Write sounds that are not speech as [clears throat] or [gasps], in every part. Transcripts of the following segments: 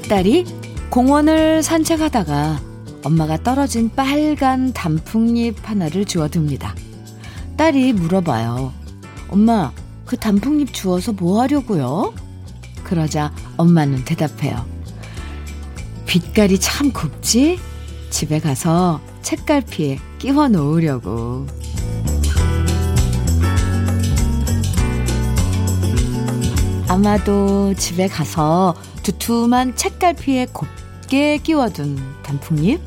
딸이 공원을 산책하다가 엄마가 떨어진 빨간 단풍잎 하나를 주워듭니다. 딸이 물어봐요. 엄마, 그 단풍잎 주워서 뭐 하려고요? 그러자 엄마는 대답해요. 빛깔이 참 곱지? 집에 가서 책갈피에 끼워 놓으려고. 아마도 집에 가서 두툼한 책갈피에 곱게 끼워둔 단풍잎?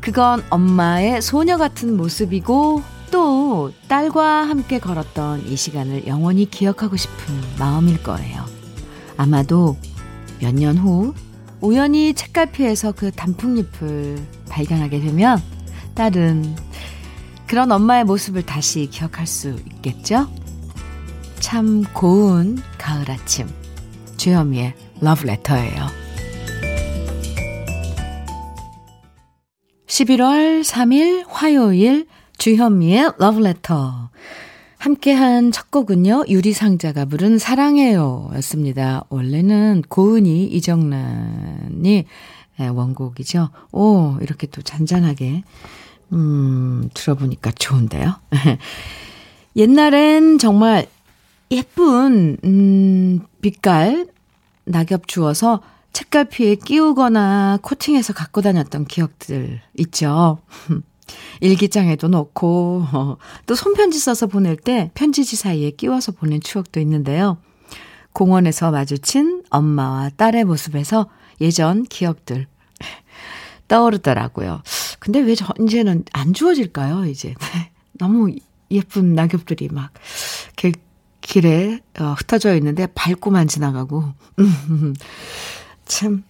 그건 엄마의 소녀 같은 모습이고 또 딸과 함께 걸었던 이 시간을 영원히 기억하고 싶은 마음일 거예요. 아마도 몇 년 후 우연히 책갈피에서 그 단풍잎을 발견하게 되면 딸은 그런 엄마의 모습을 다시 기억할 수 있겠죠? 참 고운 가을 아침. 주현미의 러브레터예요. 11월 3일 화요일 주현미의 러브레터. 함께한 첫 곡은요, 유리상자가 부른 사랑해요 였습니다. 원래는 고은이, 이정란이 원곡이죠. 오, 이렇게 또 잔잔하게, 음, 들어보니까 좋은데요. [laughs] 옛날엔 정말 예쁜, 음, 빛깔, 낙엽 주어서 책갈피에 끼우거나 코팅해서 갖고 다녔던 기억들 있죠. [laughs] 일기장에도 넣고, 어, 또 손편지 써서 보낼 때 편지지 사이에 끼워서 보낸 추억도 있는데요. 공원에서 마주친 엄마와 딸의 모습에서 예전 기억들 [laughs] 떠오르더라고요. 근데 왜 저, 이제는 안 주어질까요, 이제? [laughs] 너무 예쁜 낙엽들이 막, 길, 길에 어, 흩어져 있는데 밟고만 지나가고. [laughs] 참.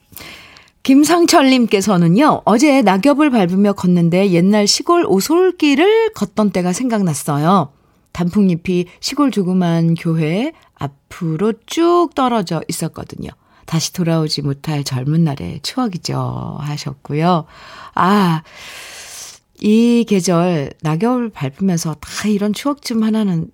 김상철님께서는요, 어제 낙엽을 밟으며 걷는데 옛날 시골 오솔길을 걷던 때가 생각났어요. 단풍잎이 시골 조그만 교회 앞으로 쭉 떨어져 있었거든요. 다시 돌아오지 못할 젊은 날의 추억이죠. 하셨고요. 아, 이 계절 낙엽을 밟으면서 다 이런 추억쯤 하나는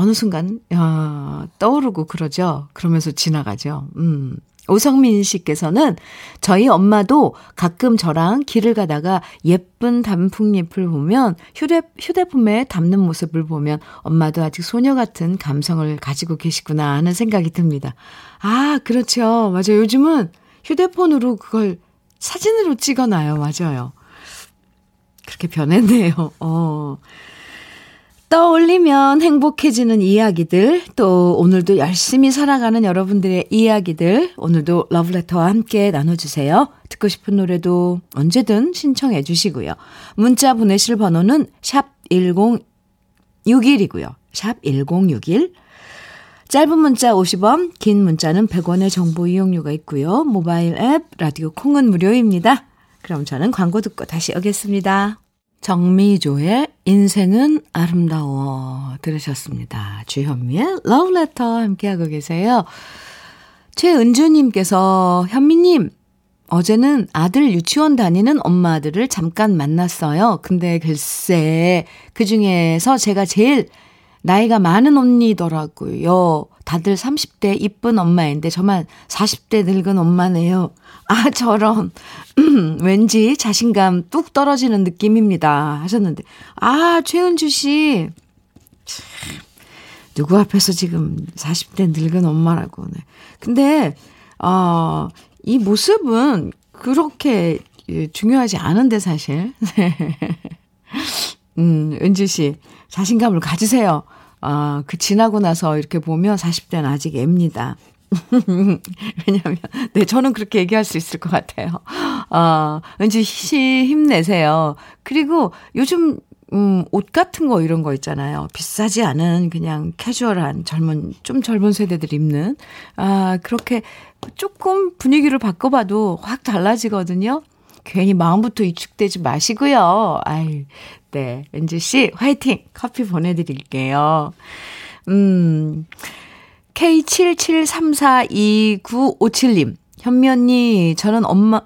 어느 순간, 어, 떠오르고 그러죠. 그러면서 지나가죠. 음. 오성민 씨께서는 저희 엄마도 가끔 저랑 길을 가다가 예쁜 단풍잎을 보면 휴대, 휴대폰에 담는 모습을 보면 엄마도 아직 소녀 같은 감성을 가지고 계시구나 하는 생각이 듭니다. 아, 그렇죠. 맞아요. 요즘은 휴대폰으로 그걸 사진으로 찍어놔요. 맞아요. 그렇게 변했네요. 어. 떠올리면 행복해지는 이야기들, 또 오늘도 열심히 살아가는 여러분들의 이야기들, 오늘도 러브레터와 함께 나눠주세요. 듣고 싶은 노래도 언제든 신청해 주시고요. 문자 보내실 번호는 샵 1061이고요. 샵 1061. 짧은 문자 50원, 긴 문자는 100원의 정보 이용료가 있고요. 모바일 앱, 라디오 콩은 무료입니다. 그럼 저는 광고 듣고 다시 오겠습니다. 정미조의 인생은 아름다워 들으셨습니다. 주현미의 러브레터 함께하고 계세요. 최은주님께서 현미님 어제는 아들 유치원 다니는 엄마들을 잠깐 만났어요. 근데 글쎄 그 중에서 제가 제일 나이가 많은 언니더라고요. 다들 30대 이쁜 엄마인데 저만 40대 늙은 엄마네요. 아, 저런. 음, [clears throat] 왠지 자신감 뚝 떨어지는 느낌입니다. 하셨는데. 아, 최은주 씨. 누구 앞에서 지금 40대 늙은 엄마라고. 네. 근데, 어, 이 모습은 그렇게 중요하지 않은데, 사실. [laughs] 네. 음, 은주 씨. 자신감을 가지세요. 아, 그 지나고 나서 이렇게 보면 40대는 아직 애입니다. [laughs] 왜냐면, 네, 저는 그렇게 얘기할 수 있을 것 같아요. 아, 은지 씨 힘내세요. 그리고 요즘, 음, 옷 같은 거 이런 거 있잖아요. 비싸지 않은 그냥 캐주얼한 젊은, 좀 젊은 세대들 입는. 아, 그렇게 조금 분위기를 바꿔봐도 확 달라지거든요. 괜히 마음부터 위축되지 마시고요. 아이, 네. 은주 씨, 화이팅! 커피 보내드릴게요. 음, K77342957님, 현미 언니, 저는 엄마,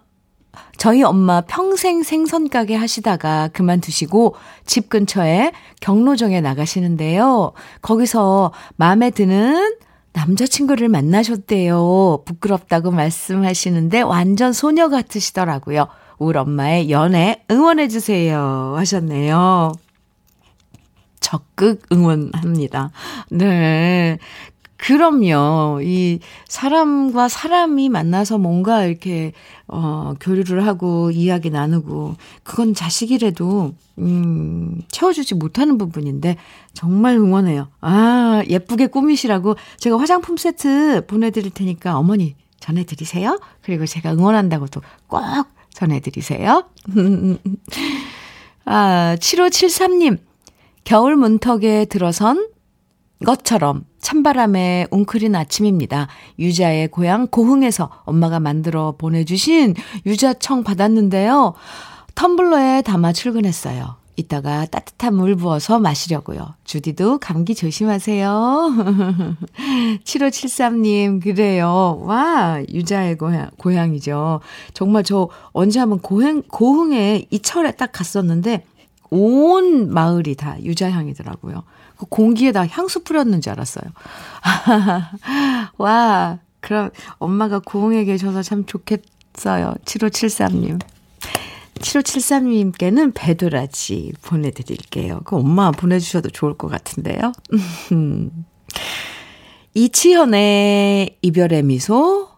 저희 엄마 평생 생선 가게 하시다가 그만두시고 집 근처에 경로정에 나가시는데요. 거기서 마음에 드는 남자친구를 만나셨대요. 부끄럽다고 말씀하시는데 완전 소녀 같으시더라고요. 우리 엄마의 연애 응원해주세요. 하셨네요. 적극 응원합니다. 네. 그럼요. 이 사람과 사람이 만나서 뭔가 이렇게, 어, 교류를 하고 이야기 나누고, 그건 자식이라도, 음, 채워주지 못하는 부분인데, 정말 응원해요. 아, 예쁘게 꾸미시라고 제가 화장품 세트 보내드릴 테니까 어머니 전해드리세요. 그리고 제가 응원한다고도 꼭 전해드리세요. [laughs] 아, 7573님. 겨울 문턱에 들어선 것처럼 찬바람에 웅크린 아침입니다. 유자의 고향 고흥에서 엄마가 만들어 보내주신 유자청 받았는데요. 텀블러에 담아 출근했어요. 이따가 따뜻한 물 부어서 마시려고요. 주디도 감기 조심하세요. [laughs] 7573님, 그래요. 와, 유자의 고향, 고향이죠. 정말 저 언제 한번 고흥, 고흥에 이철에 딱 갔었는데, 온 마을이 다 유자향이더라고요. 그 공기에 다 향수 뿌렸는 줄 알았어요. [laughs] 와, 그럼 엄마가 고흥에 계셔서 참 좋겠어요. 7573님. 7573님께는 배도라지 보내드릴게요. 그 엄마 보내주셔도 좋을 것 같은데요. [laughs] 이치현의 이별의 미소,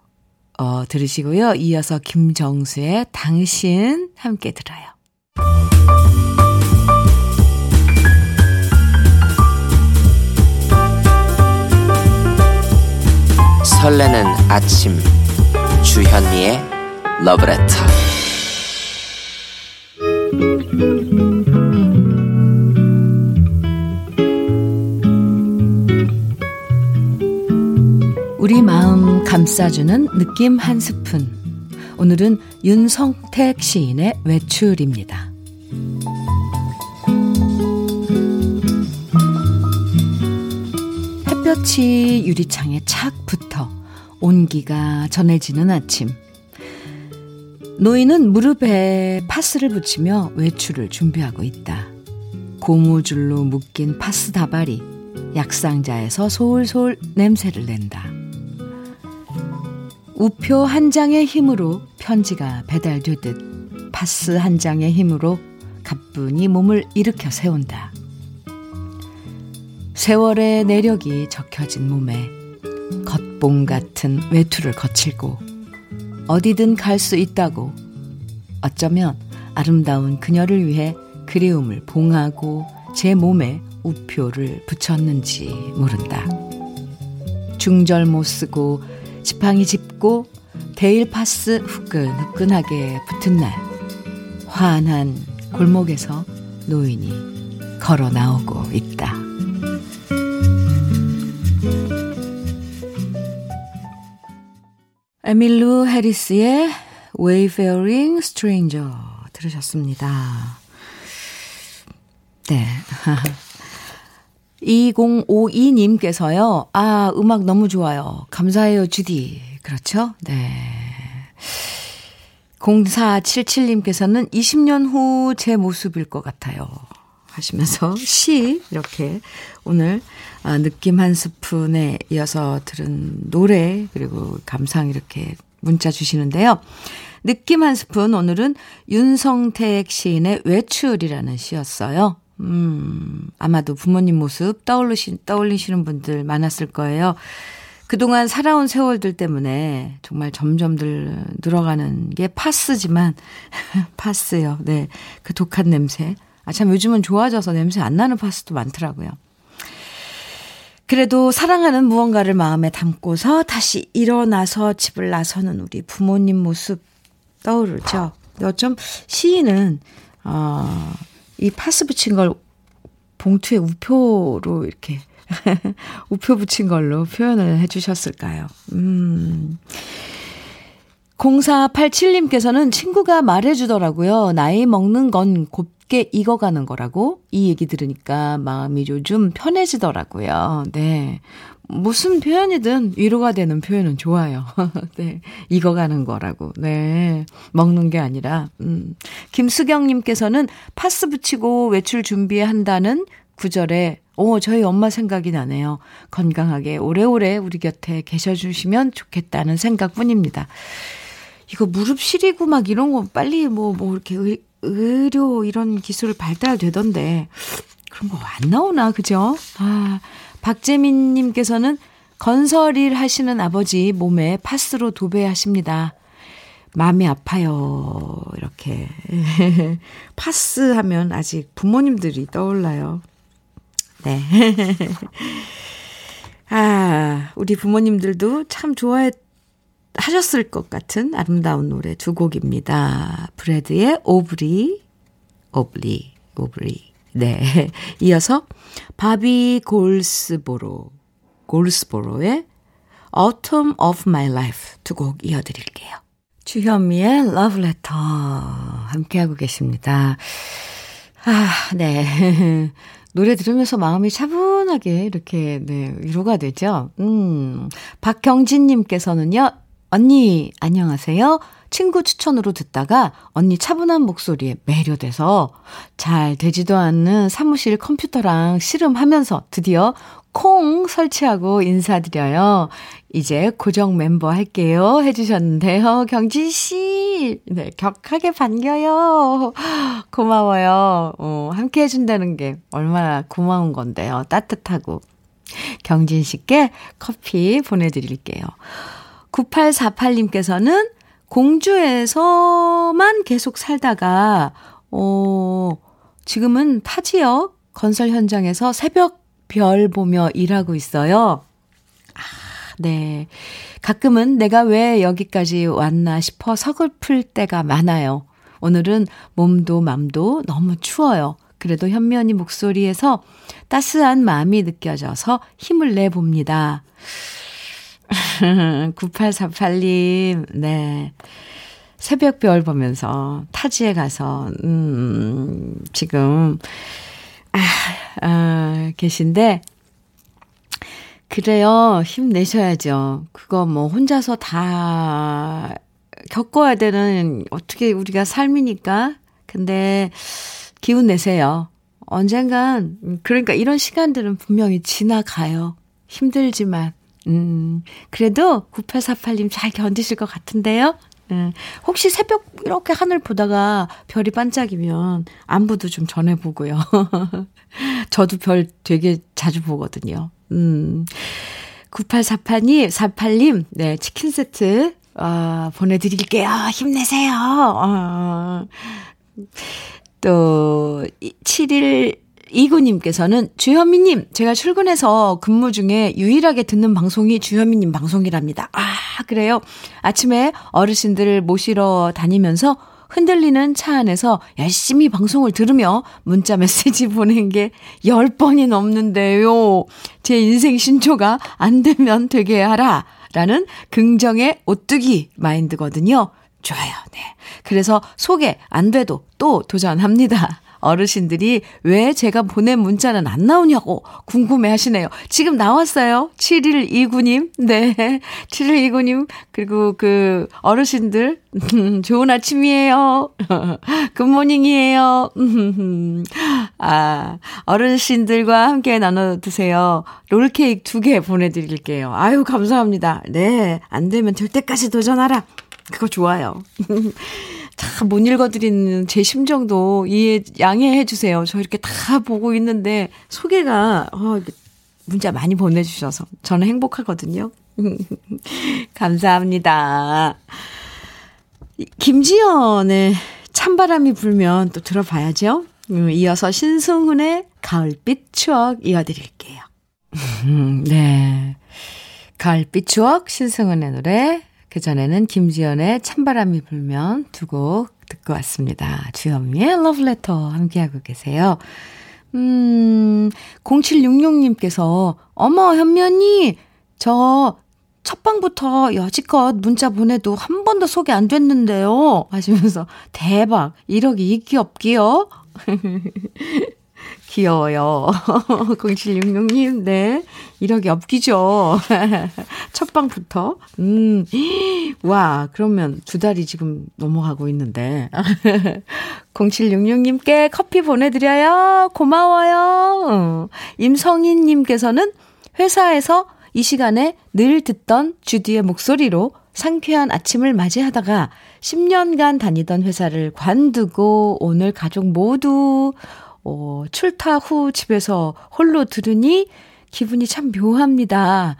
어, 들으시고요. 이어서 김정수의 당신 함께 들어요. 설레는 아침 주현미의 러브레터 우리 마음 감싸주는 느낌 한 스푼 오늘은 윤성택 시인의 외출입니다. 햇볕이 유리창에 착 붙어 온기가 전해지는 아침. 노인은 무릎에 파스를 붙이며 외출을 준비하고 있다. 고무줄로 묶인 파스 다발이 약상자에서 솔솔 냄새를 낸다. 우표 한 장의 힘으로 편지가 배달되듯 파스 한 장의 힘으로 가뿐히 몸을 일으켜 세운다. 세월의 내력이 적혀진 몸에 겉봉 같은 외투를 거칠고 어디든 갈 수 있다고 어쩌면 아름다운 그녀를 위해 그리움을 봉하고 제 몸에 우표를 붙였는지 모른다. 중절 못 쓰고 지팡이 짚고 데일 파스 후끈후끈하게 붙은 날 환한 골목에서 노인이 걸어 나오고 있다. 에밀루 해리스의 Wayfaring Stranger 들으셨습니다. 네. [laughs] 2052님께서요, 아, 음악 너무 좋아요. 감사해요, 주디. 그렇죠? 네. 0477님께서는 20년 후 제 모습일 것 같아요. 하시면서 [laughs] 시, 이렇게 오늘 아, 느낌 한 스푼에 이어서 들은 노래 그리고 감상 이렇게 문자 주시는데요. 느낌 한 스푼 오늘은 윤성택 시인의 외출이라는 시였어요. 음, 아마도 부모님 모습 떠올리시, 떠올리시는 분들 많았을 거예요. 그동안 살아온 세월들 때문에 정말 점점들 늘어가는 게 파스지만, [laughs] 파스요. 네. 그 독한 냄새. 아, 참 요즘은 좋아져서 냄새 안 나는 파스도 많더라고요. 그래도 사랑하는 무언가를 마음에 담고서 다시 일어나서 집을 나서는 우리 부모님 모습 떠오르죠. 어쩜 시인은, 어, 이 파스 붙인 걸 봉투에 우표로 이렇게 [laughs] 우표 붙인 걸로 표현을 해 주셨을까요? 음. 0487님께서는 친구가 말해 주더라고요. 나이 먹는 건 곱게 익어가는 거라고. 이 얘기 들으니까 마음이 요즘 편해지더라고요. 네. 무슨 표현이든 위로가 되는 표현은 좋아요. [laughs] 네. 익어가는 거라고. 네. 먹는 게 아니라, 음. 김수경님께서는 파스 붙이고 외출 준비한다는 구절에 오, 저희 엄마 생각이 나네요. 건강하게 오래오래 우리 곁에 계셔주시면 좋겠다는 생각뿐입니다. 이거 무릎 시리고 막 이런 거 빨리 뭐, 뭐 이렇게 의, 의료 이런 기술 발달되던데. 그런 거 안 나오나, 그죠? 아, 박재민님께서는 건설 일 하시는 아버지 몸에 파스로 도배하십니다. 마음이 아파요. 이렇게. [laughs] 파스 하면 아직 부모님들이 떠올라요. 네. [laughs] 아, 우리 부모님들도 참 좋아해 하셨을 것 같은 아름다운 노래 두 곡입니다. Bread의 Aubrey, Aubrey, Aubrey. 네. [laughs] 이어서 Bobby Goldsboro, Goldsboro의 Autumn of My Life 두 곡 이어드릴게요. 주현미의 Love Letter 함께하고 계십니다. 아, 네. [laughs] 노래 들으면서 마음이 차분하게 이렇게, 네, 위로가 되죠. 음. 박경진님께서는요, 언니, 안녕하세요. 친구 추천으로 듣다가 언니 차분한 목소리에 매료돼서 잘 되지도 않는 사무실 컴퓨터랑 씨름하면서 드디어 콩 설치하고 인사드려요. 이제 고정 멤버 할게요. 해주셨는데요. 경진씨. 네, 격하게 반겨요. 고마워요. 어, 함께 해준다는 게 얼마나 고마운 건데요. 따뜻하고. 경진씨께 커피 보내드릴게요. 9848님께서는 공주에서만 계속 살다가, 어, 지금은 타지역 건설 현장에서 새벽 별 보며 일하고 있어요. 아, 네. 가끔은 내가 왜 여기까지 왔나 싶어 서글플 때가 많아요. 오늘은 몸도 맘도 너무 추워요. 그래도 현면이 목소리에서 따스한 마음이 느껴져서 힘을 내봅니다. [laughs] 9848님, 네. 새벽별 보면서 타지에 가서, 음, 지금, 아, 아, 계신데, 그래요. 힘내셔야죠. 그거 뭐 혼자서 다 겪어야 되는 어떻게 우리가 삶이니까. 근데 기운 내세요. 언젠간 그러니까 이런 시간들은 분명히 지나가요. 힘들지만 음, 그래도 9848님 잘 견디실 것 같은데요? 음, 혹시 새벽 이렇게 하늘 보다가 별이 반짝이면 안부도 좀 전해보고요. [laughs] 저도 별 되게 자주 보거든요. 음, 9848님, 48님, 네, 치킨 세트, 아, 보내드릴게요. 힘내세요. 어. 또, 7일 이구님께서는 주현미님, 제가 출근해서 근무 중에 유일하게 듣는 방송이 주현미님 방송이랍니다. 아, 그래요? 아침에 어르신들을 모시러 다니면서 흔들리는 차 안에서 열심히 방송을 들으며 문자 메시지 [laughs] 보낸 게 10번이 넘는데요. 제 인생 신조가 안 되면 되게 하라. 라는 긍정의 오뚜기 마인드거든요. 좋아요. 네. 그래서 소개 안 돼도 또 도전합니다. 어르신들이 왜 제가 보낸 문자는 안 나오냐고 궁금해 하시네요. 지금 나왔어요. 7129님. 네. [laughs] 7129님. 그리고 그 어르신들. [laughs] 좋은 아침이에요. [laughs] 굿모닝이에요. 아, 어르신들과 함께 나눠 드세요. 롤케이크 두 개 보내드릴게요. 아유, 감사합니다. 네. 안 되면 될 때까지 도전하라. 그거 좋아요. 다 못 읽어드리는 제 심정도 이해, 양해해 주세요. 저 이렇게 다 보고 있는데 소개가, 어, 문자 많이 보내주셔서 저는 행복하거든요. [laughs] 감사합니다. 김지연의 찬바람이 불면 또 들어봐야죠. 음, 이어서 신승훈의 가을빛 추억 이어드릴게요. [laughs] 네. 가을빛 추억 신승훈의 노래 그 전에는 김지연의 찬바람이 불면 두 곡 듣고 왔습니다. 주현미의 러브레터 함께하고 계세요. 음, 0766님께서, 어머, 현면이, 저, 첫방부터 여지껏 문자 보내도 한 번도 소개 안 됐는데요. 하시면서, 대박, 이러기 있기 없기요? [laughs] 귀여워요. [laughs] 0766님, 네. 이력이 없기죠. [laughs] 첫 방부터. 음, [gasps] 와, 그러면 두 달이 지금 넘어가고 있는데. [laughs] 0766님께 커피 보내드려요. 고마워요. 어. 임성인님께서는 회사에서 이 시간에 늘 듣던 주디의 목소리로 상쾌한 아침을 맞이하다가 10년간 다니던 회사를 관두고 오늘 가족 모두 어, 출타 후 집에서 홀로 들으니 기분이 참 묘합니다.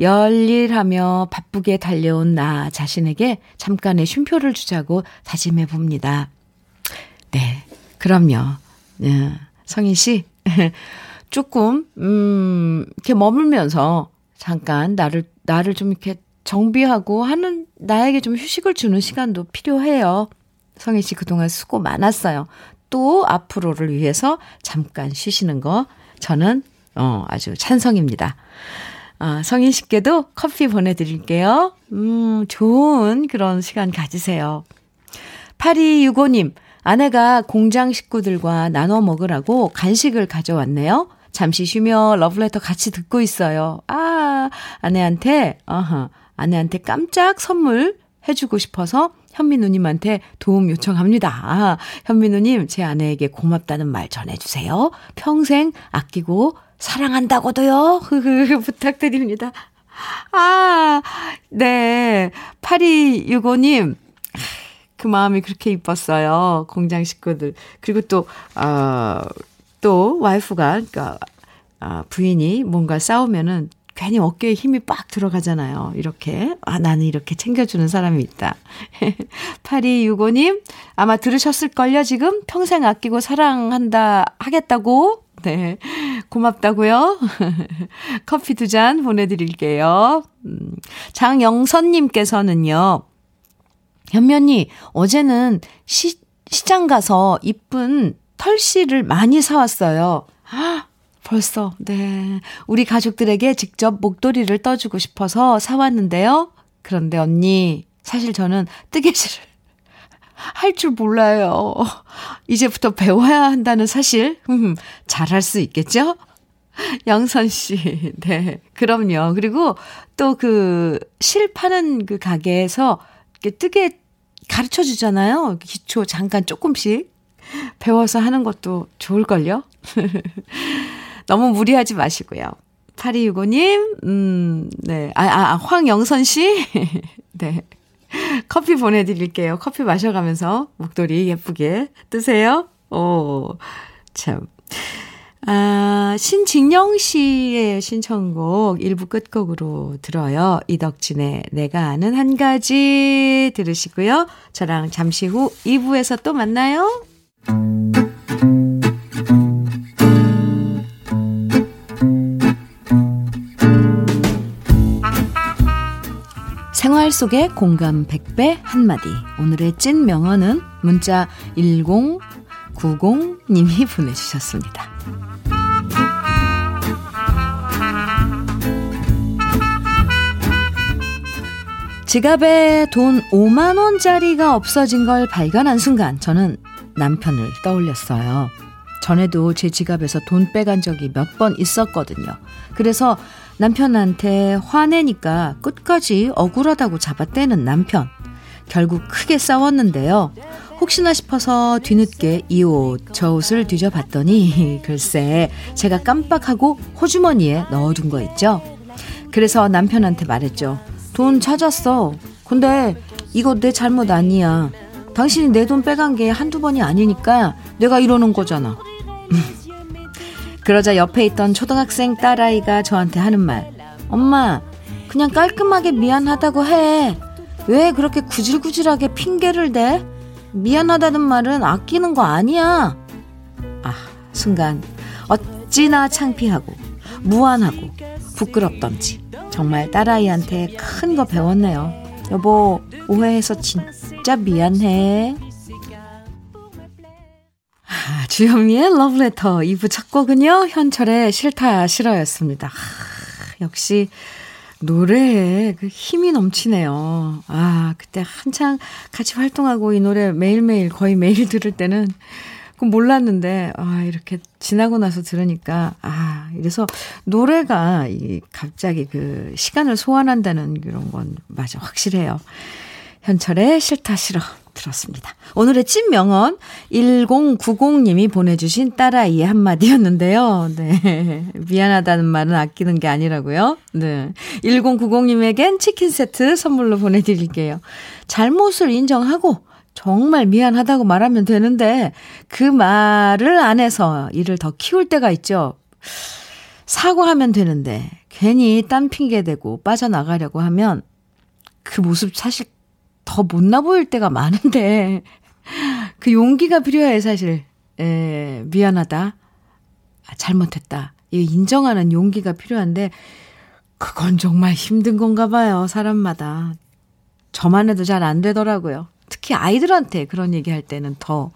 열일하며 바쁘게 달려온 나 자신에게 잠깐의 쉼표를 주자고 다짐해 봅니다. 네, 그럼요. 네, 성인 씨. [laughs] 조금, 음, 이렇게 머물면서 잠깐 나를, 나를 좀 이렇게 정비하고 하는, 나에게 좀 휴식을 주는 시간도 필요해요. 성인 씨 그동안 수고 많았어요. 또 앞으로를 위해서 잠깐 쉬시는 거 저는 어, 아주 찬성입니다. 아, 성인 씨께도 커피 보내드릴게요. 음, 좋은 그런 시간 가지세요. 8265님, 아내가 공장 식구들과 나눠 먹으라고 간식을 가져왔네요. 잠시 쉬며 러브레터 같이 듣고 있어요. 아, 아내한테, 어허, 아내한테 깜짝 선물 해주고 싶어서 현민우님한테 도움 요청합니다. 아, 현민우님, 제 아내에게 고맙다는 말 전해주세요. 평생 아끼고 사랑한다고도요. 부탁드립니다. 아, 네. 8265님, 그 마음이 그렇게 이뻤어요. 공장 식구들. 그리고 또, 어, 또 와이프가, 그러니까, 아, 부인이 뭔가 싸우면은 괜히 어깨에 힘이 빡 들어가잖아요. 이렇게. 아, 나는 이렇게 챙겨주는 사람이 있다. [laughs] 8265님, 아마 들으셨을걸요, 지금? 평생 아끼고 사랑한다, 하겠다고? 네. 고맙다고요. [laughs] 커피 두 잔 보내드릴게요. 음, 장영선님께서는요, 현면이 어제는 시, 시장 가서 이쁜 털씨를 많이 사왔어요. 벌써, 네. 우리 가족들에게 직접 목도리를 떠주고 싶어서 사왔는데요. 그런데 언니, 사실 저는 뜨개질을 [laughs] 할 줄 몰라요. 이제부터 배워야 한다는 사실, 음, 잘할 수 있겠죠? 영선 씨, [laughs] 네. 그럼요. 그리고 또 그 실 파는 그 가게에서 이렇게 뜨개 가르쳐 주잖아요. 기초 잠깐 조금씩 배워서 하는 것도 좋을걸요? [laughs] 너무 무리하지 마시고요. 8265님, 음, 네. 아, 아, 황영선 씨? [laughs] 네. 커피 보내드릴게요. 커피 마셔가면서 목도리 예쁘게 뜨세요. 오, 참. 아, 신직영 씨의 신청곡 일부 끝곡으로 들어요. 이덕진의 내가 아는 한 가지 들으시고요. 저랑 잠시 후 2부에서 또 만나요. 생활 속의 공감 100배 한마디. 오늘의 찐 명언은 문자 1090님이 [laughs] 보내주셨습니다. 지갑에 돈 5만원짜리가 없어진 걸 발견한 순간 저는 남편을 떠올렸어요. 전에도 제 지갑에서 돈 빼간 적이 몇 번 있었거든요. 그래서 남편한테 화내니까 끝까지 억울하다고 잡아떼는 남편. 결국 크게 싸웠는데요. 혹시나 싶어서 뒤늦게 이 옷, 저 옷을 뒤져봤더니 [laughs] 글쎄 제가 깜빡하고 호주머니에 넣어둔 거 있죠. 그래서 남편한테 말했죠. 돈 찾았어. 근데 이거 내 잘못 아니야. 당신이 내 돈 빼간 게 한두 번이 아니니까 내가 이러는 거잖아. [laughs] 그러자 옆에 있던 초등학생 딸아이가 저한테 하는 말. 엄마, 그냥 깔끔하게 미안하다고 해. 왜 그렇게 구질구질하게 핑계를 대? 미안하다는 말은 아끼는 거 아니야. 아, 순간 어찌나 창피하고 무안하고 부끄럽던지 정말 딸아이한테 큰 거 배웠네요. 여보, 오해해서 진짜 미안해. 아, 주현미의 러브레터 2부 첫 곡은요, 현철의 싫다 싫어였습니다. 아, 역시 노래에 그 힘이 넘치네요. 아, 그때 한창 같이 활동하고 이 노래 매일매일 거의 매일 들을 때는 그 몰랐는데, 아, 이렇게 지나고 나서 들으니까, 아, 이래서 노래가 이 갑자기 그 시간을 소환한다는 그런 건 맞아, 확실해요. 현철의 싫다 싫어 들었습니다. 오늘의 찐 명언 1090님이 보내주신 딸아이의 한마디였는데요. 네. [laughs] 미안하다는 말은 아끼는 게 아니라고요. 네. 1090님에겐 치킨 세트 선물로 보내드릴게요. 잘못을 인정하고 정말 미안하다고 말하면 되는데 그 말을 안 해서 일을 더 키울 때가 있죠. 사과하면 되는데 괜히 딴 핑계 대고 빠져나가려고 하면 그 모습 사실 더 못나 보일 때가 많은데 [laughs] 그 용기가 필요해 사실. 에, 미안하다. 아, 잘못했다. 이 인정하는 용기가 필요한데 그건 정말 힘든 건가 봐요. 사람마다. 저만 해도 잘 안 되더라고요. 특히 아이들한테 그런 얘기 할 때는 더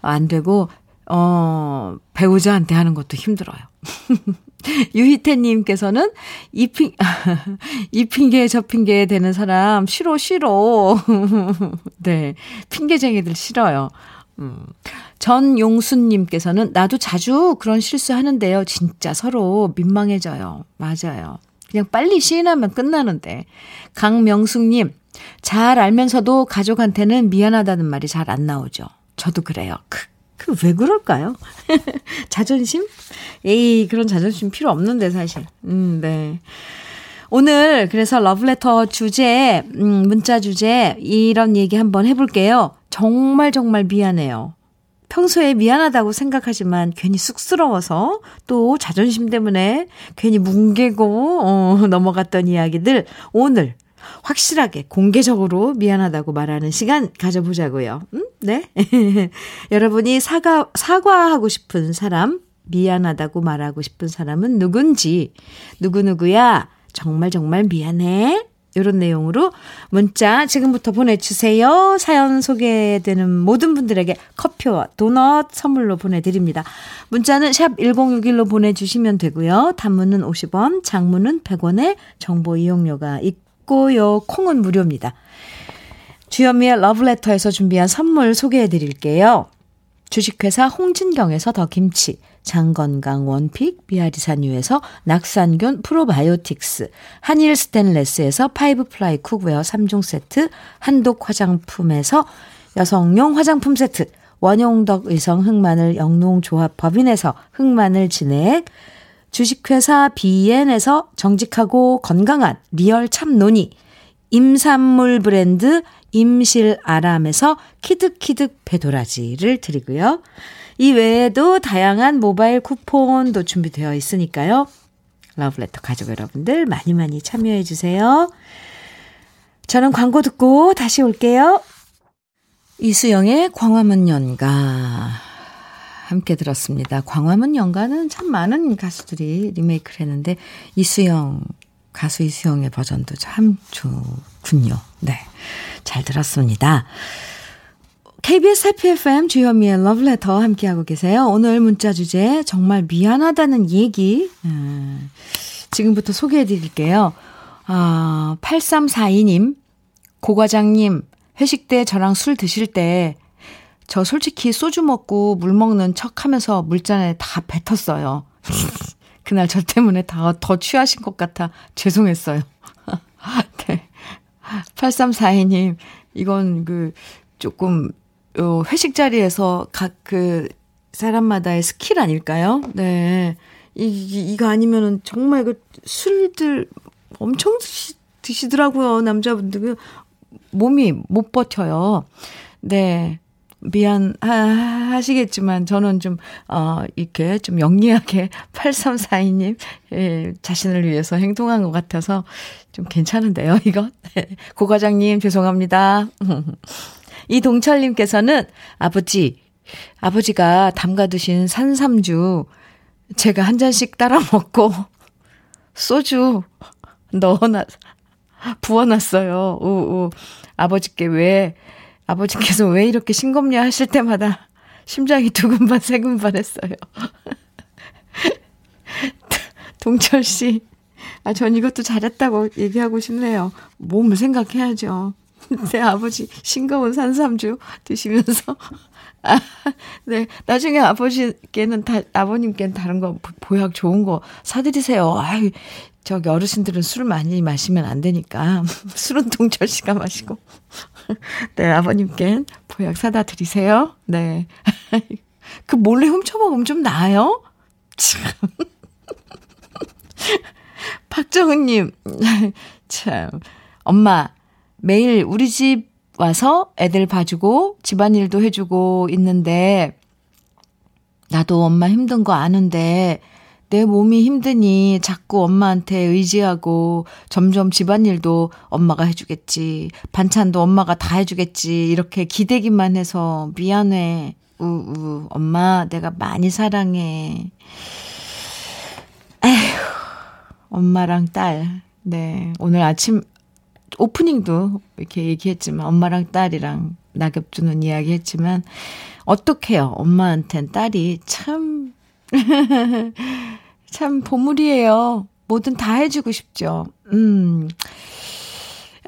안 되고, 어, 배우자한테 하는 것도 힘들어요. [laughs] [laughs] 유희태님께서는 이 핑, [laughs] 이 핑계 저 핑계 되는 사람 싫어, 싫어. [laughs] 네. 핑계쟁이들 싫어요. 음. 전용수님께서는 나도 자주 그런 실수 하는데요. 진짜 서로 민망해져요. 맞아요. 그냥 빨리 시인하면 끝나는데. 강명숙님, 잘 알면서도 가족한테는 미안하다는 말이 잘 안 나오죠. 저도 그래요. 크, 그 왜 그럴까요? [laughs] 자존심? 에이, 그런 자존심 필요 없는데, 사실. 음, 네. 오늘 그래서 러브레터 주제, 음, 문자 주제, 이런 얘기 한번 해볼게요. 정말 정말 미안해요. 평소에 미안하다고 생각하지만 괜히 쑥스러워서 또 자존심 때문에 괜히 뭉개고 어, [laughs] 넘어갔던 이야기들 오늘 확실하게 공개적으로 미안하다고 말하는 시간 가져보자고요. 음? 네. [laughs] 여러분이 사과, 사과하고 싶은 사람, 미안하다고 말하고 싶은 사람은 누군지, 누구누구야, 정말 정말 미안해. 이런 내용으로 문자 지금부터 보내주세요. 사연 소개되는 모든 분들에게 커피와 도넛 선물로 보내드립니다. 문자는 샵 1061로 보내주시면 되고요. 단문은 50원, 장문은 100원의 정보 이용료가 있고 있고요. 콩은 무료입니다. 주현미의 러브레터에서 준비한 선물 소개해 드릴게요. 주식회사 홍진경에서 더 김치, 장건강 원pick, 비아리산유에서 낙산균 프로바이오틱스, 한일 스텐레스에서 five ply cookware 3종 세트, 한독 화장품에서 여성용 화장품 세트, 원용덕 의성 흑마늘 영농조합 법인에서 흑마늘 진액, 주식회사 비엔에서 정직하고 건강한 real 참노니, 임산물 브랜드 임실아람에서 키득키득 배도라지를 드리고요. 이 외에도 다양한 모바일 쿠폰도 준비되어 있으니까요. 러브레터 가족 여러분들 많이 많이 참여해 주세요. 저는 광고 듣고 다시 올게요. 이수영의 광화문 연가 함께 들었습니다. 광화문 연가는 참 많은 가수들이 리메이크를 했는데 이수영 가수 이수영의 버전도 참 좋군요. 네. 잘 들었습니다. KBS 해피 FM 주현미의 러브레터 함께하고 계세요. 오늘 문자 주제 정말 미안하다는 얘기 음, 지금부터 소개해 드릴게요. 아, 8342님 고 과장님 회식 때 저랑 술 드실 때 저 솔직히 소주 먹고 물 먹는 척 하면서 물잔에 다 뱉었어요. [laughs] 그날 저 때문에 다 더 취하신 것 같아 죄송했어요. [laughs] 네. 8342님, 이건 그 조금 어, 회식 자리에서 각 그 사람마다의 스킬 아닐까요? 네. 이, 이거 아니면은 정말 그 술들 엄청 드시, 드시더라고요. 남자분들. 몸이 못 버텨요. 네. 미안하시겠지만 저는 좀, 어, 이렇게 좀 영리하게 [laughs] 8342님, 예, 자신을 위해서 행동한 것 같아서 좀 괜찮은데요, [laughs] 이거? 네. 고 과장님, 죄송합니다. [laughs] 이동철님께서는 아버지, 아버지가 담가두신 산삼주 제가 한 잔씩 따라 먹고 소주 넣어놨, 부어놨어요. 오, 오. 아버지께 왜 아버지께서 왜 이렇게 싱겁냐 하실 때마다 심장이 두근반 세근반 했어요. [laughs] 동철 씨, 아, 전 이것도 잘했다고 얘기하고 싶네요. 몸을 생각해야죠. 내 [laughs] 아버지 싱거운 산삼주 드시면서 아, 네. 나중에 아버지께는 다, 아버님께는 다른 거, 보약 좋은 거 사드리세요. 아유, 저기 어르신들은 술 많이 마시면 안 되니까. [laughs] 술은 동철 씨가 마시고. [laughs] 네, 아버님께 보약 사다 드리세요. 네. [laughs] 그 몰래 훔쳐 먹으면 좀 나아요? 참. 박정은님, 참. 엄마, 매일 우리 집 와서 애들 봐주고 집안일도 해주고 있는데, 나도 엄마 힘든 거 아는데, 내 몸이 힘드니 자꾸 엄마한테 의지하고 점점 집안일도 엄마가 해주겠지. 반찬도 엄마가 다 해주겠지. 이렇게 기대기만 해서 미안해. 우우. 엄마, 내가 많이 사랑해. 에휴. 엄마랑 딸. 네. 오늘 아침 오프닝도 이렇게 얘기했지만 엄마랑 딸이랑 낙엽 주는 이야기 했지만 어떡해요. 엄마한텐 딸이 참, [laughs] 참 보물이에요. 뭐든 다 해주고 싶죠. 음.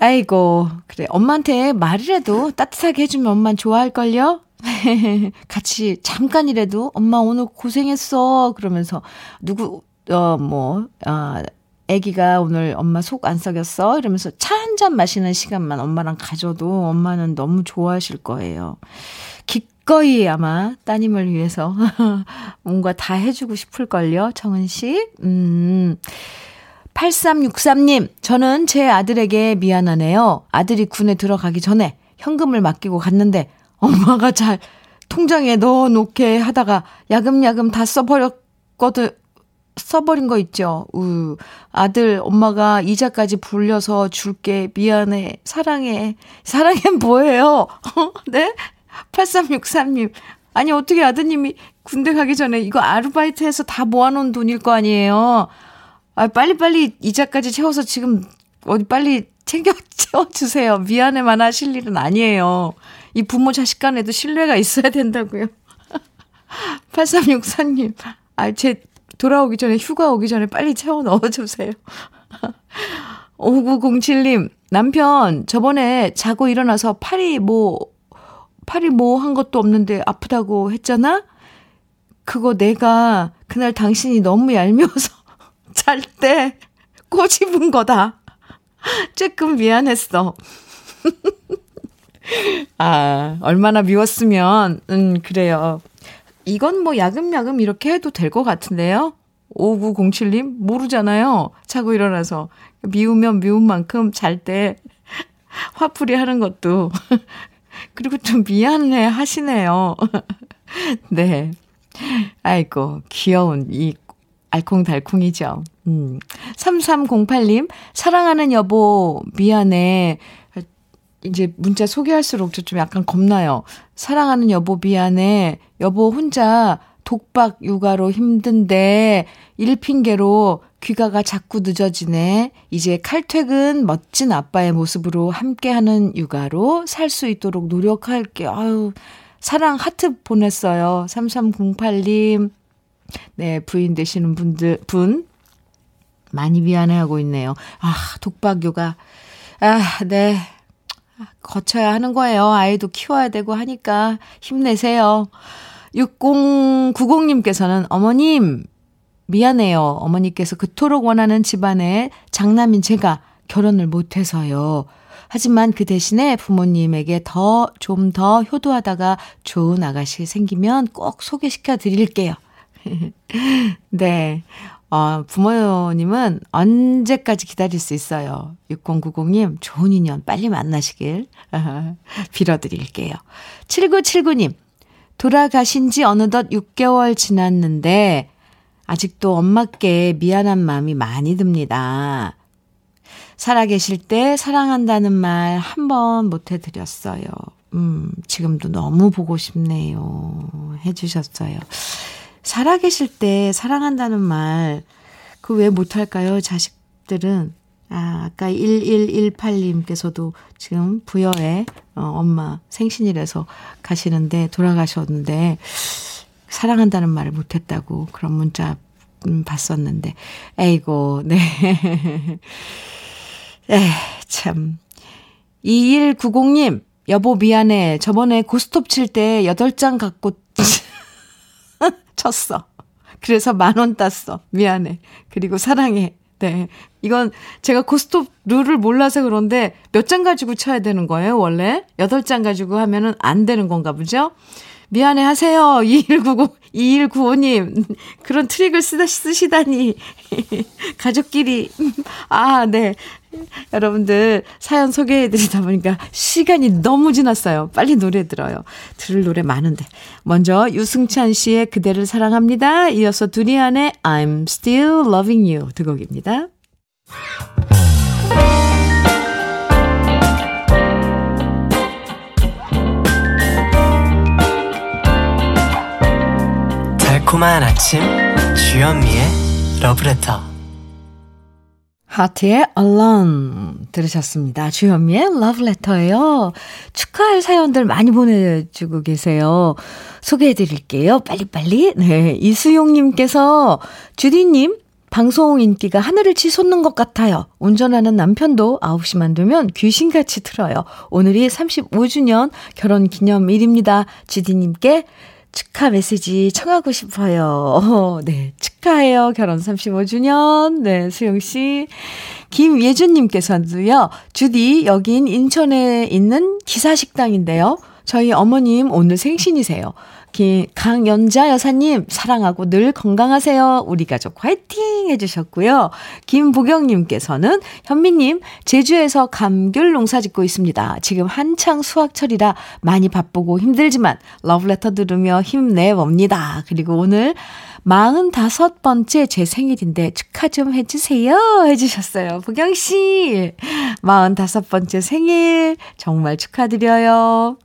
아이고, 그래. 엄마한테 말이라도 따뜻하게 해주면 엄만 좋아할걸요? [laughs] 같이 잠깐이라도 엄마 오늘 고생했어. 그러면서 누구, 어, 뭐, 아, 아기가 오늘 엄마 속 안 썩였어? 이러면서 차 한 잔 마시는 시간만 엄마랑 가져도 엄마는 너무 좋아하실 거예요. 기꺼이 아마 따님을 위해서 [laughs] 뭔가 다 해주고 싶을걸요, 정은 씨. 음. 8363님, 저는 제 아들에게 미안하네요. 아들이 군에 들어가기 전에 현금을 맡기고 갔는데 엄마가 잘 통장에 넣어 놓게 하다가 야금야금 다 써버렸거든, 써버린 거 있죠. 우. 아들, 엄마가 이자까지 불려서 줄게. 미안해. 사랑해. 사랑해 뭐예요? [laughs] 네? 8363님. 아니, 어떻게 아드님이 군대 가기 전에 이거 아르바이트 해서 다 모아놓은 돈일 거 아니에요? 아, 빨리빨리 이자까지 채워서 지금 어디 빨리 챙겨 [laughs] 채워주세요. 미안해만 하실 일은 아니에요. 이 부모 자식 간에도 신뢰가 있어야 된다고요. [laughs] 8364님. 아, 제 돌아오기 전에, 휴가 오기 전에 빨리 채워 넣어주세요. [laughs] 5907님, 남편, 저번에 자고 일어나서 팔이 뭐, 팔이 뭐 한 것도 없는데 아프다고 했잖아? 그거 내가 그날 당신이 너무 얄미워서 [laughs] 잘 때 꼬집은 거다. 조금 미안했어. [laughs] 아, 얼마나 미웠으면, 음, 그래요. 이건 뭐 야금야금 이렇게 해도 될 것 같은데요? 5907님? 모르잖아요. 자고 일어나서. 미우면 미운 만큼 잘 때 [laughs] 화풀이 하는 것도. 그리고 좀 미안해 하시네요. [laughs] 네. 아이고, 귀여운 이 알콩달콩이죠. 음. 3308님, 사랑하는 여보, 미안해. 이제 문자 소개할수록 저 좀 약간 겁나요. 사랑하는 여보 미안해. 여보 혼자 독박 육아로 힘든데 일 핑계로 귀가가 자꾸 늦어지네. 이제 칼퇴근 멋진 아빠의 모습으로 함께하는 육아로 살 수 있도록 노력할게. 아유, 사랑 하트 보냈어요. 3308님. 네, 부인 되시는 분들, 분. 많이 미안해하고 있네요. 아, 독박 육아. 아, 네. 거쳐야 하는 거예요. 아이도 키워야 되고 하니까 힘내세요. 6090님께서는 어머님, 미안해요. 어머니께서 그토록 원하는 집안에 장남인 제가 결혼을 못해서요. 하지만 그 대신에 부모님에게 더, 좀 더 효도하다가 좋은 아가씨 생기면 꼭 소개시켜 드릴게요. [laughs] 네. 어, 부모님은 언제까지 기다릴 수 있어요? 6090님, 좋은 인연 빨리 만나시길 [laughs] 빌어드릴게요. 7979님, 돌아가신 지 어느덧 6개월 지났는데, 아직도 엄마께 미안한 마음이 많이 듭니다. 살아계실 때 사랑한다는 말 한 번 못 해드렸어요. 음, 지금도 너무 보고 싶네요. 해주셨어요. 살아계실 때 사랑한다는 말, 그 왜 못할까요? 자식들은. 아, 아까 1118님께서도 지금 부여에 어, 엄마 생신이라서 가시는데 돌아가셨는데 사랑한다는 말을 못했다고 그런 문자 음, 봤었는데 에이고 네. [laughs] 에, 참 2190님, 여보 미안해. 저번에 고스톱 칠 때 8장 갖고 [laughs] 쳤어. 그래서 만 원 땄어. 미안해. 그리고 사랑해. 네. 이건 제가 고스톱 룰을 몰라서 그런데 몇 장 가지고 쳐야 되는 거예요, 원래? 8장 가지고 하면은 안 되는 건가 보죠? 미안해 하세요. 2190, 2195님. 그런 트릭을 쓰다, 쓰시다니. [laughs] 가족끼리. 아, 네. 여러분들 사연 소개해드리다 보니까 시간이 너무 지났어요. 빨리 노래 들어요. 들을 노래 많은데. 먼저 유승찬 씨의 그대를 사랑합니다. 이어서 두리안의 I'm Still Loving You 두 곡입니다. 달콤한 아침 주현미의 러브레터 하트의 Alone 들으셨습니다. 주현미의 러브레터예요. 축하할 사연들 많이 보내주고 계세요. 소개해드릴게요. 빨리빨리. 네, 이수용님께서 주디님 방송 인기가 하늘을 치솟는 것 같아요. 운전하는 남편도 9시만 되면 귀신같이 틀어요. 오늘이 35주년 결혼 기념일입니다. 주디님께 축하 메시지 청하고 싶어요. 네, 축하해요. 결혼 35주년. 네, 수영씨. 김예준님께서도요, 주디, 여긴 인천에 있는 기사식당인데요. 저희 어머님 오늘 생신이세요. 강연자 여사님, 사랑하고 늘 건강하세요. 우리 가족 화이팅! 해주셨고요. 김보경님께서는 현미님, 제주에서 감귤 농사 짓고 있습니다. 지금 한창 수확철이라 많이 바쁘고 힘들지만 러브레터 들으며 힘내봅니다. 그리고 오늘 45번째 제 생일인데 축하 좀 해주세요. 해주셨어요. 보경씨, 45번째 생일 정말 축하드려요.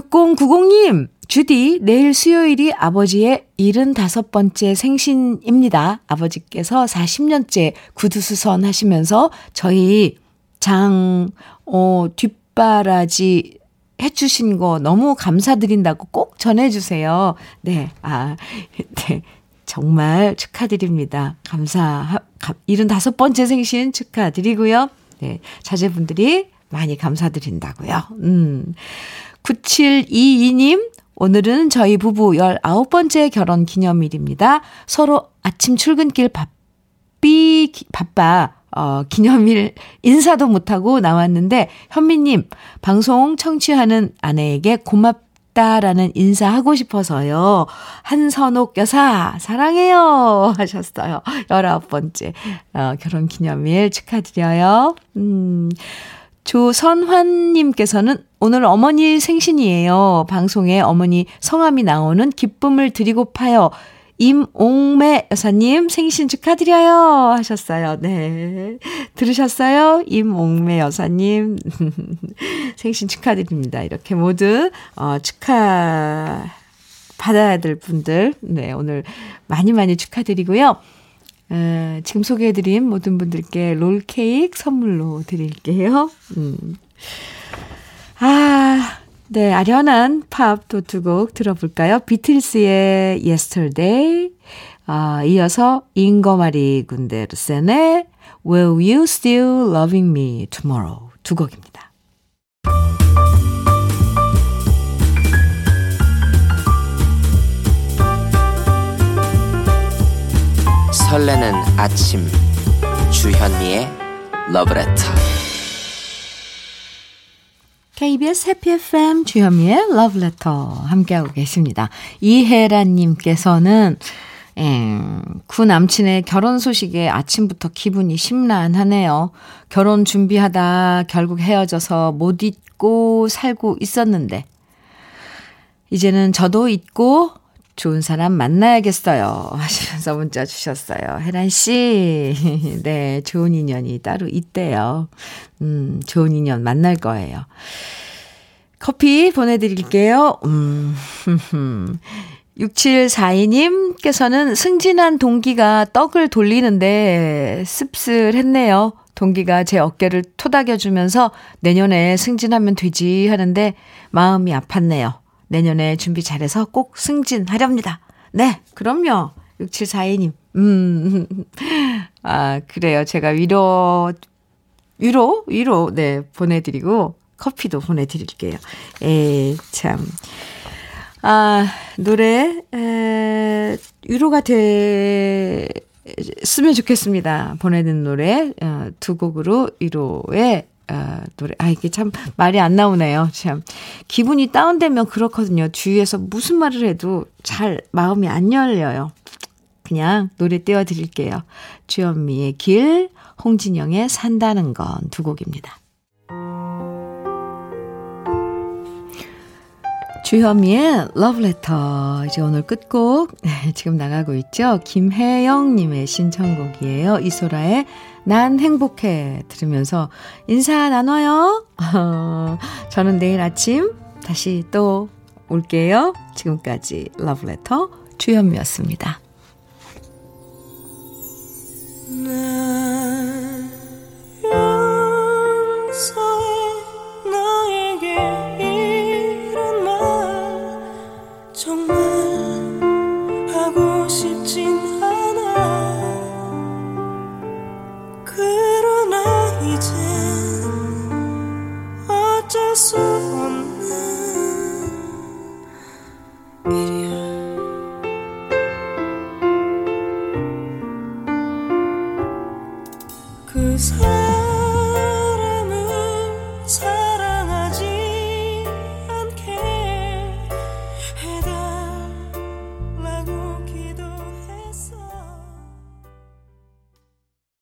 6090님, 주디, 내일 수요일이 아버지의 75번째 생신입니다. 아버지께서 40년째 구두수선 하시면서 저희 장, 어, 뒷바라지 해주신 거 너무 감사드린다고 꼭 전해주세요. 네, 아, [laughs] 네. 정말 축하드립니다. 감사, 75번째 생신 축하드리고요. 네, 자제분들이 많이 감사드린다고요. 음. 9722님, 오늘은 저희 부부 19번째 결혼 기념일입니다. 서로 아침 출근길 바삐, 바빠, 어, 기념일 인사도 못하고 나왔는데, 현미님, 방송 청취하는 아내에게 고맙다라는 인사하고 싶어서요. 한선옥 여사, 사랑해요. 하셨어요. 19번째, 어, 결혼 기념일 축하드려요. 음. 조선환님께서는 오늘 어머니 생신이에요. 방송에 어머니 성함이 나오는 기쁨을 드리고파요. 임옥매 여사님 생신 축하드려요 하셨어요. 네. 들으셨어요? 임옥매 여사님 [laughs] 생신 축하드립니다. 이렇게 모두 어, 축하 받아야 될 분들 네, 오늘 많이 많이 축하드리고요. 에, 지금 소개해드린 모든 분들께 롤케이크 선물로 드릴게요. 음. 아, 네, 아련한 팝도 두 곡 들어볼까요? 비틀스의 Yesterday, 아, 이어서 잉거마리 군데르센의 Will You Still Loving Me Tomorrow 두 곡입니다. 설레는 아침 주현미의 러브레터 KBS 해피 FM 주현미의 러브레터 함께하고 계십니다. 이혜란님께서는 음, 구 남친의 결혼 소식에 아침부터 기분이 심란하네요. 결혼 준비하다 결국 헤어져서 못 잊고 살고 있었는데 이제는 저도 잊고 좋은 사람 만나야겠어요. 하시면서 문자 주셨어요. 혜란 씨. [laughs] 네, 좋은 인연이 따로 있대요. 음, 좋은 인연 만날 거예요. 커피 보내드릴게요. 음, [laughs] 6742님께서는 승진한 동기가 떡을 돌리는데 씁쓸했네요. 동기가 제 어깨를 토닥여주면서 내년에 승진하면 되지 하는데 마음이 아팠네요. 내년에 준비 잘해서 꼭 승진하렵니다. 네, 그럼요. 6742님. 음, [laughs] 아, 그래요. 제가 위로 위로, 위로, 네, 보내드리고, 커피도 보내드릴게요. 에, 참. 아, 노래, 에, 위로가 됐으면 좋겠습니다. 보내는 노래, 어, 두 곡으로 위로의 아, 노래. 아, 이게 참 말이 안 나오네요. 참. 기분이 다운되면 그렇거든요. 주위에서 무슨 말을 해도 잘 마음이 안 열려요. 그냥 노래 띄워드릴게요. 주현미의 길, 홍진영의 산다는 건 두 곡입니다. 주현미의 러브레터. 이제 오늘 끝곡. 지금 나가고 있죠? 김혜영님의 신청곡이에요. 이소라의 난 행복해. 들으면서 인사 나눠요. [laughs] 저는 내일 아침 다시 또 올게요. 지금까지 러브레터 주현미였습니다. 그사 람